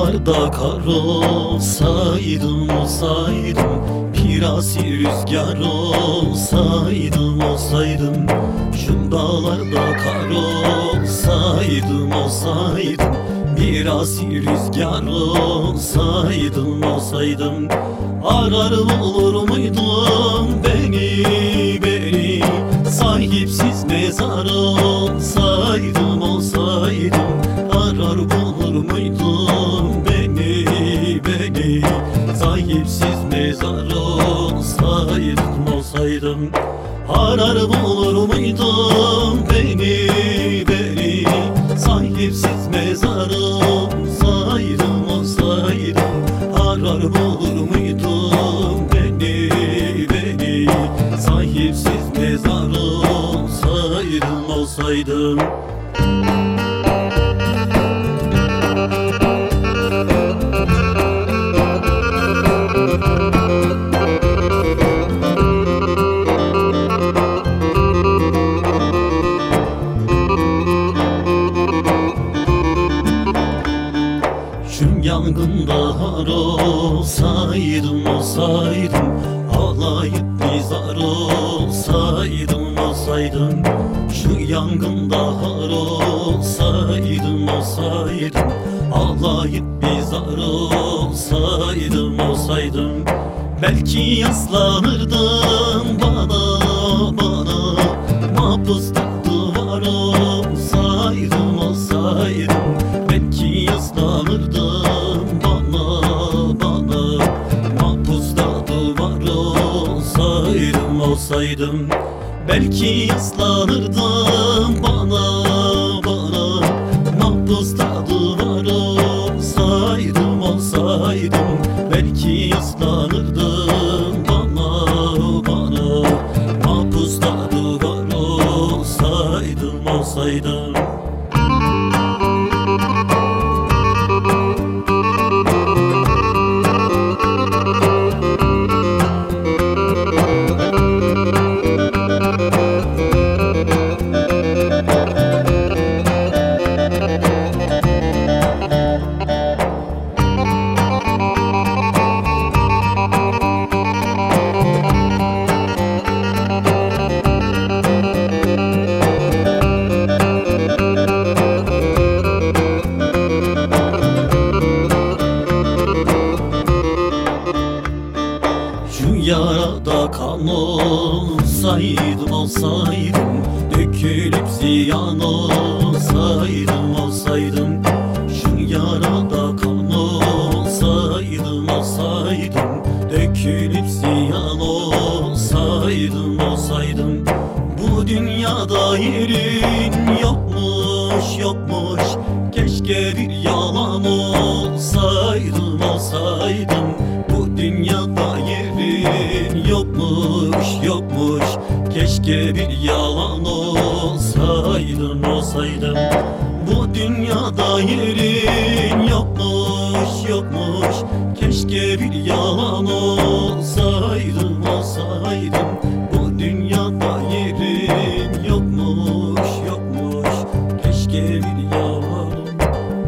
dağlarda kar olsaydım olsaydım Pirasi rüzgar olsaydım olsaydım Şu dağlarda kar olsaydım olsaydım Pirasi rüzgar olsaydım olsaydım Arar bulur muydum beni beni? Sahipsiz mezar olsaydım olsaydım olsaydım Arar bulur muydum? Beni beni Sahipsiz mezar olsaydım olsaydım Arar bulur muydum? Beni beni Sahipsiz mezar olsaydım olsaydım Şu yangında har olsaydım olsaydım Ağlayıp bizar olsaydım olsaydım. Şu yangında har olsaydım olsaydım Ağlayıp bizar olsaydım olsaydım. Belki yaslanırdın bana bana Mahpusta duvar olsaydım olsaydım olsaydım Belki yaslanırdın bana bana yarada kan olsaydım olsaydım Dökülüp ziyan olsaydım olsaydım Şu yarada kan olsaydım olsaydım Dökülüp ziyan olsaydım olsaydım Bu dünyada yerin yokmuş yokmuş. Keşke bir yalan olsaydım olsaydım yokmuş yokmuş. Keşke bir yalan olsaydım olsaydım. Bu dünyada yerin yokmuş yokmuş. Keşke bir yalan olsaydım olsaydım